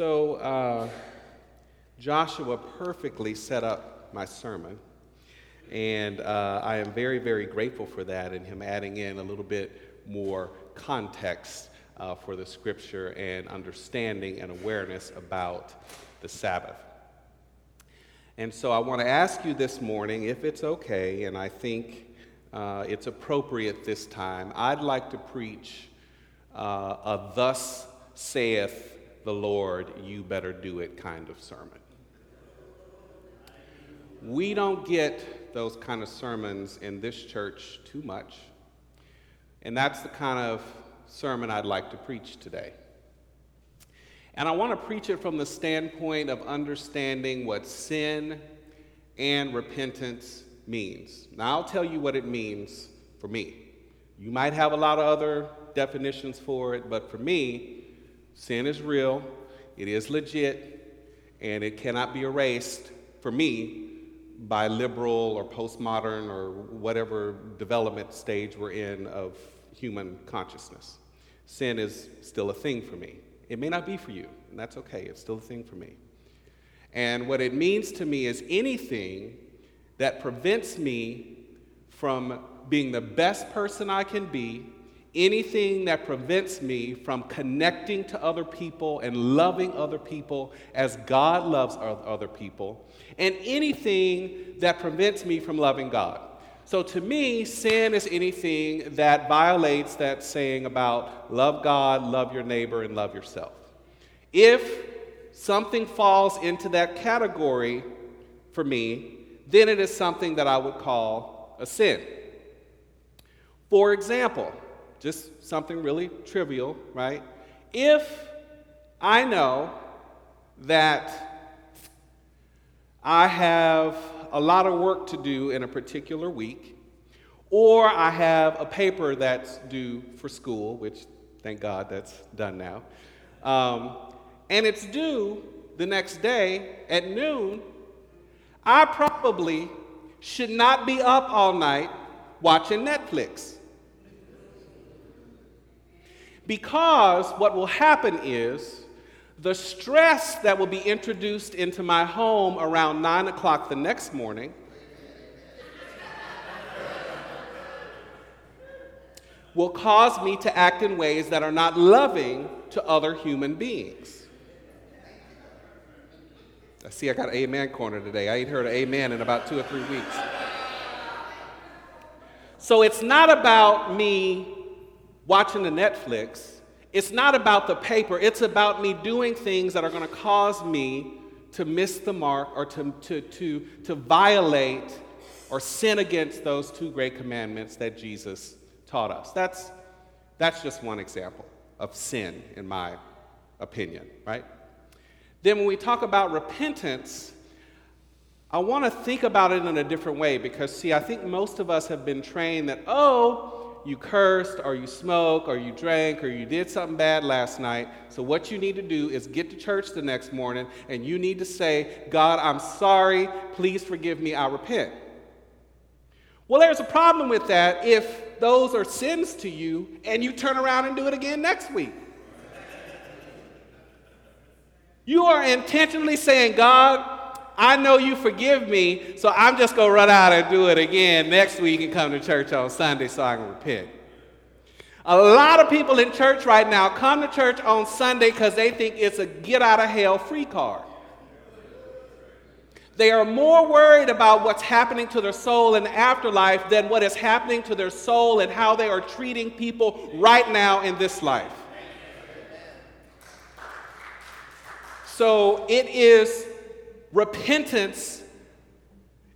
So, uh, Joshua perfectly set up my sermon. And uh, I am very, very grateful for that and him adding in a little bit more context uh, for the scripture and understanding and awareness about the Sabbath. And so I want to ask you this morning, if it's okay, and I think uh, it's appropriate this time, I'd like to preach uh, a thus saith the Lord, you better do it kind of sermon. We don't get those kind of sermons in this church too much. And that's the kind of sermon I'd like to preach today. And I want to preach it from the standpoint of understanding what sin and repentance means. Now, I'll tell you what it means for me. You might have a lot of other definitions for it, but for me, Sin is real, it is legit, and it cannot be erased for me by liberal or postmodern or whatever development stage we're in of human consciousness. Sin is still a thing for me. It may not be for you, and that's okay. It's still a thing for me. And what it means to me is anything that prevents me from being the best person I can be anything that prevents me from connecting to other people and loving other people as God loves other people, and anything that prevents me from loving God. So to me, sin is anything that violates that saying about love God, love your neighbor, and love yourself. If something falls into that category for me, then it is something that I would call a sin. For example, just something really trivial, right? If I know that I have a lot of work to do in a particular week, or I have a paper that's due for school, which thank God that's done now, um, and it's due the next day at noon, I probably should not be up all night watching Netflix. Because what will happen is the stress that will be introduced into my home around 9 o'clock the next morning will cause me to act in ways that are not loving to other human beings. I see I got an amen corner today. I ain't heard an amen in about two or three weeks. So it's not about me watching the Netflix, it's not about the paper, it's about me doing things that are going to cause me to miss the mark or to, to, to, to violate or sin against those two great commandments that Jesus taught us. That's, that's just one example of sin, in my opinion, right? Then, when we talk about repentance, I want to think about it in a different way because, see, I think most of us have been trained that, oh, you cursed or you smoked or you drank or you did something bad last night. So, what you need to do is get to church the next morning and you need to say, God, I'm sorry. Please forgive me. I repent. Well, there's a problem with that if those are sins to you and you turn around and do it again next week. You are intentionally saying, God, I know you forgive me, so I'm just going to run out and do it again next week and come to church on Sunday so I can repent. A lot of people in church right now come to church on Sunday because they think it's a get out of hell free card. They are more worried about what's happening to their soul in the afterlife than what is happening to their soul and how they are treating people right now in this life. So it is repentance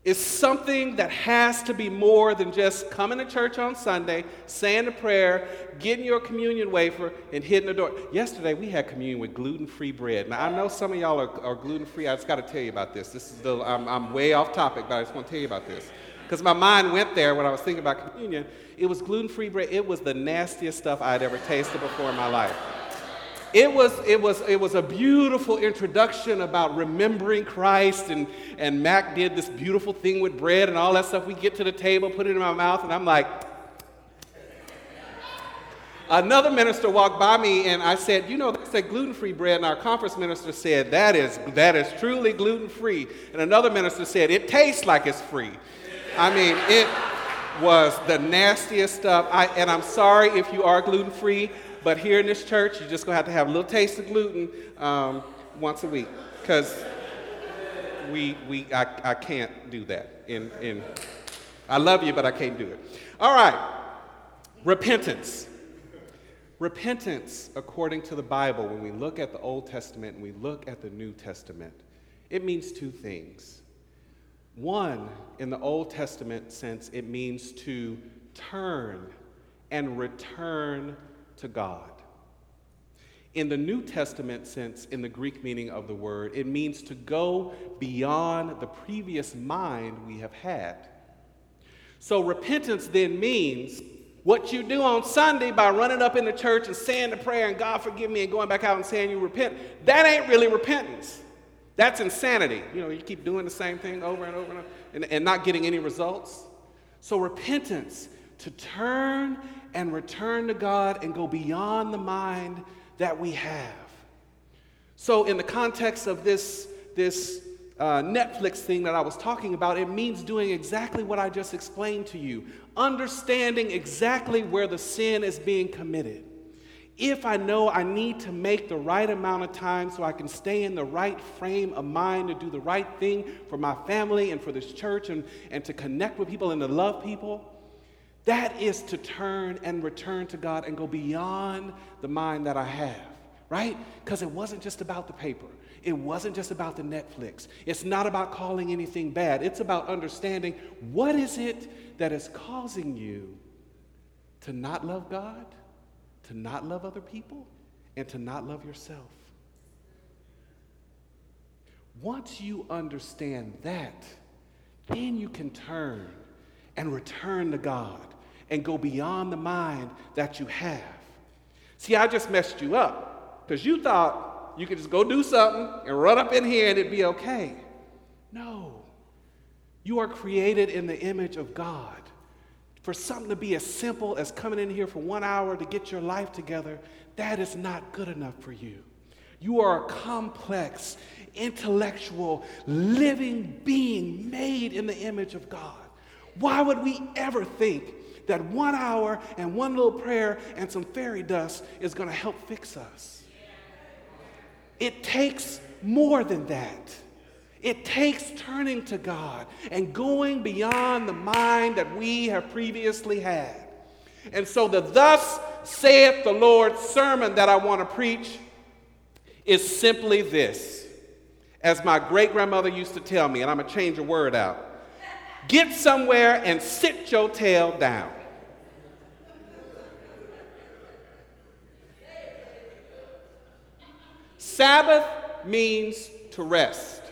is something that has to be more than just coming to church on Sunday, saying a prayer, getting your communion wafer, and hitting the door. Yesterday, we had communion with gluten free bread. Now, I know some of y'all are, are gluten free. I just got to tell you about this. This is the, I'm, I'm way off topic, but I just want to tell you about this. Because my mind went there when I was thinking about communion. It was gluten free bread, it was the nastiest stuff I'd ever tasted before in my life. It was, it, was, it was a beautiful introduction about remembering Christ, and, and Mac did this beautiful thing with bread and all that stuff. We get to the table, put it in my mouth, and I'm like, Another minister walked by me and I said, You know, they say gluten free bread. And our conference minister said, That is, that is truly gluten free. And another minister said, It tastes like it's free. I mean, it was the nastiest stuff. I, and I'm sorry if you are gluten free, but here in this church, you're just going to have to have a little taste of gluten um, once a week because we, we, I, I can't do that. In, in, I love you, but I can't do it. All right, repentance. Repentance, according to the Bible, when we look at the Old Testament and we look at the New Testament, it means two things. One, in the Old Testament sense, it means to turn and return to God. In the New Testament sense, in the Greek meaning of the word, it means to go beyond the previous mind we have had. So repentance then means what you do on Sunday by running up in the church and saying the prayer and God forgive me and going back out and saying you repent, that ain't really repentance. That's insanity. You know, you keep doing the same thing over and over and, over and, and not getting any results. So, repentance, to turn and return to God and go beyond the mind that we have. So, in the context of this, this uh, Netflix thing that I was talking about, it means doing exactly what I just explained to you, understanding exactly where the sin is being committed if I know I need to make the right amount of time so I can stay in the right frame of mind to do the right thing for my family and for this church and, and to connect with people and to love people, that is to turn and return to God and go beyond the mind that I have, right? Because it wasn't just about the paper. It wasn't just about the Netflix. It's not about calling anything bad. It's about understanding what is it that is causing you to not love God? to not love other people and to not love yourself. Once you understand that, then you can turn and return to God and go beyond the mind that you have. See, I just messed you up because you thought you could just go do something and run up in here and it'd be okay. No. You are created in the image of God for something to be as simple as coming in here for one hour to get your life together, that is not good enough for you. You are a complex, intellectual, living being made in the image of God. Why would we ever think that one hour and one little prayer and some fairy dust is going to help fix us? It takes more than that. It takes turning to God and going beyond the mind that we have previously had. And so, the Thus saith the Lord sermon that I want to preach is simply this. As my great grandmother used to tell me, and I'm going to change a word out get somewhere and sit your tail down. Sabbath means to rest.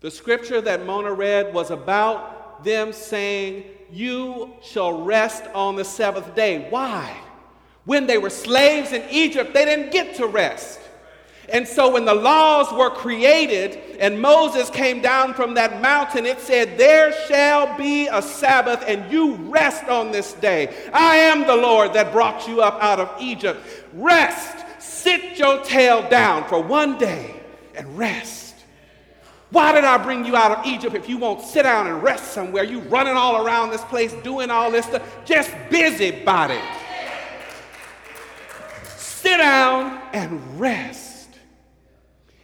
The scripture that Mona read was about them saying, You shall rest on the seventh day. Why? When they were slaves in Egypt, they didn't get to rest. And so when the laws were created and Moses came down from that mountain, it said, There shall be a Sabbath and you rest on this day. I am the Lord that brought you up out of Egypt. Rest. Sit your tail down for one day and rest. Why did I bring you out of Egypt if you won't sit down and rest somewhere? You running all around this place doing all this stuff, just busybody. Sit down and rest.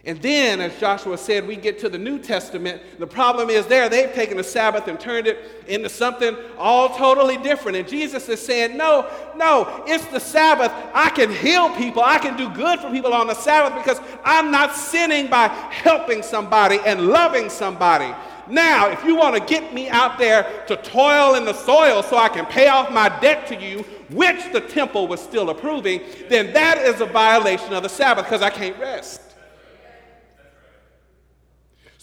And then, as Joshua said, we get to the New Testament. The problem is there, they've taken the Sabbath and turned it into something all totally different. And Jesus is saying, No, no, it's the Sabbath. I can heal people, I can do good for people on the Sabbath because I'm not sinning by helping somebody and loving somebody. Now, if you want to get me out there to toil in the soil so I can pay off my debt to you, which the temple was still approving, then that is a violation of the Sabbath because I can't rest.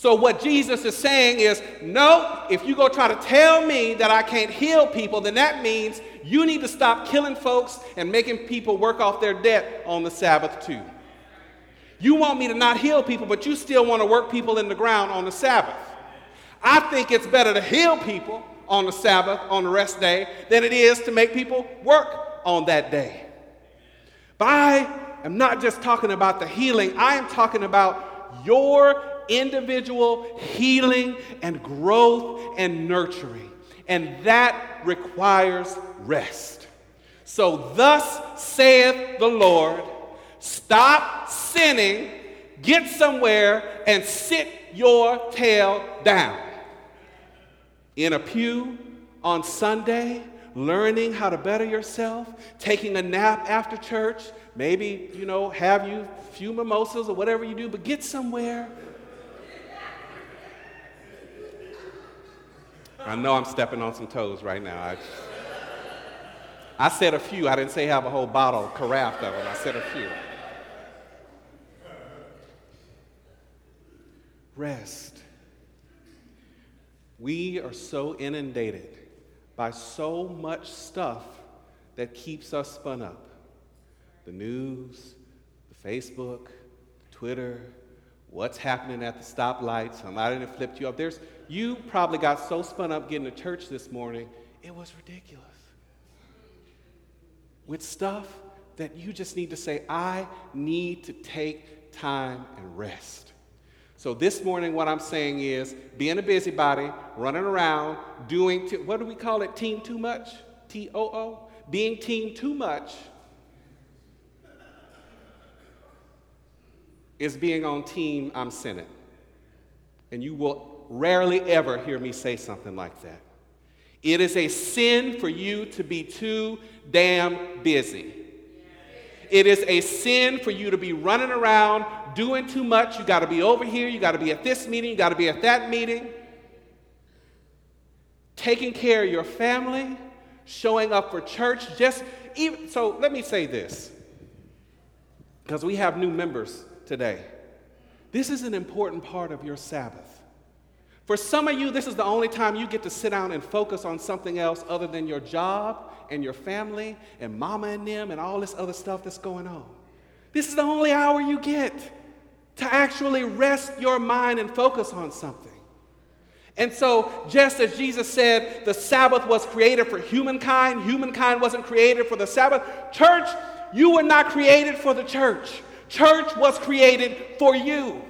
So, what Jesus is saying is no, if you go try to tell me that I can't heal people, then that means you need to stop killing folks and making people work off their debt on the Sabbath, too. You want me to not heal people, but you still want to work people in the ground on the Sabbath. I think it's better to heal people on the Sabbath, on the rest day, than it is to make people work on that day. But I am not just talking about the healing, I am talking about your individual healing and growth and nurturing. And that requires rest. So, thus saith the Lord stop sinning, get somewhere, and sit your tail down. In a pew on Sunday, learning how to better yourself, taking a nap after church, maybe, you know, have you a few mimosas or whatever you do, but get somewhere. I know I'm stepping on some toes right now. I, I said a few. I didn't say have a whole bottle, carafe of them. I said a few. Rest. We are so inundated by so much stuff that keeps us spun up the news, the Facebook, Twitter, what's happening at the stoplight, somebody that flipped you up. There's, you probably got so spun up getting to church this morning, it was ridiculous. With stuff that you just need to say, I need to take time and rest. So this morning, what I'm saying is being a busybody, running around, doing, t- what do we call it? Team too much? T O O? Being team too much is being on team I'm sinning. And you will rarely ever hear me say something like that. It is a sin for you to be too damn busy. It is a sin for you to be running around doing too much. You got to be over here. You got to be at this meeting. You got to be at that meeting. Taking care of your family, showing up for church. Just even so. Let me say this, because we have new members today. This is an important part of your Sabbath. For some of you, this is the only time you get to sit down and focus on something else other than your job and your family and mama and them and all this other stuff that's going on. This is the only hour you get to actually rest your mind and focus on something. And so, just as Jesus said the Sabbath was created for humankind, humankind wasn't created for the Sabbath. Church, you were not created for the church. Church was created for you,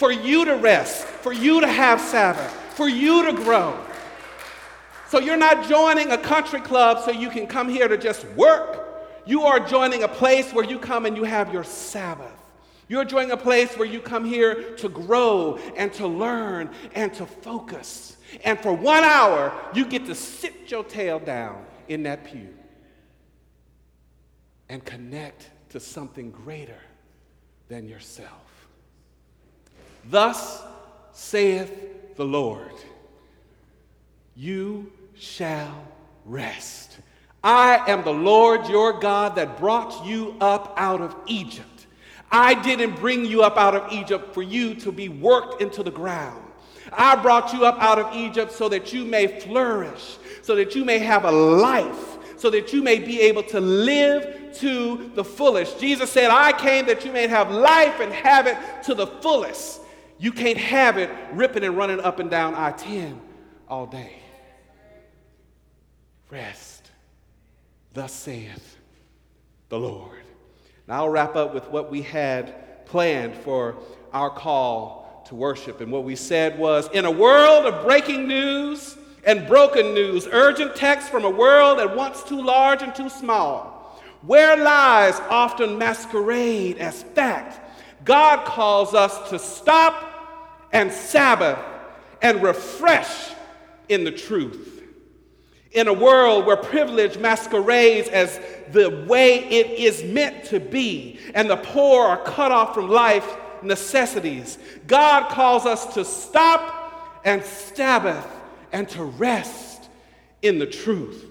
for you to rest, for you to have Sabbath, for you to grow. So, you're not joining a country club so you can come here to just work. You are joining a place where you come and you have your Sabbath. You're joining a place where you come here to grow and to learn and to focus. And for one hour, you get to sit your tail down in that pew and connect to something greater than yourself. Thus saith the Lord, you shall rest. I am the Lord your God that brought you up out of Egypt. I didn't bring you up out of Egypt for you to be worked into the ground. I brought you up out of Egypt so that you may flourish, so that you may have a life, so that you may be able to live to the fullest. Jesus said, I came that you may have life and have it to the fullest. You can't have it ripping and running up and down I 10 all day. Rest, thus saith the Lord. Now I'll wrap up with what we had planned for our call to worship. And what we said was in a world of breaking news and broken news, urgent text from a world at once too large and too small, where lies often masquerade as fact, God calls us to stop and Sabbath and refresh in the truth in a world where privilege masquerades as the way it is meant to be, and the poor are cut off from life necessities, God calls us to stop and Sabbath and to rest in the truth.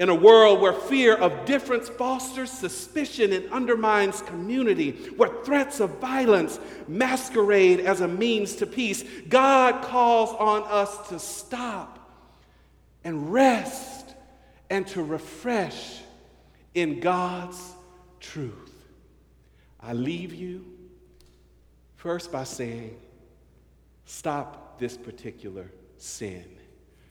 In a world where fear of difference fosters suspicion and undermines community, where threats of violence masquerade as a means to peace, God calls on us to stop and rest and to refresh in God's truth. I leave you first by saying, stop this particular sin.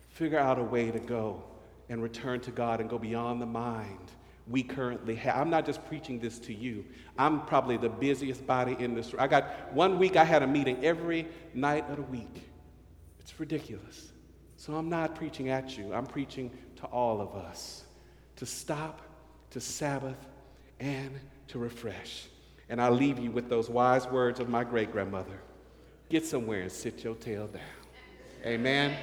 figure out a way to go and return to God and go beyond the mind we currently have. I'm not just preaching this to you. I'm probably the busiest body in this. room. I got one week I had a meeting every night of the week. It's ridiculous. So I'm not preaching at you. I'm preaching to all of us to stop, to Sabbath, and to refresh. And I leave you with those wise words of my great grandmother get somewhere and sit your tail down. Amen.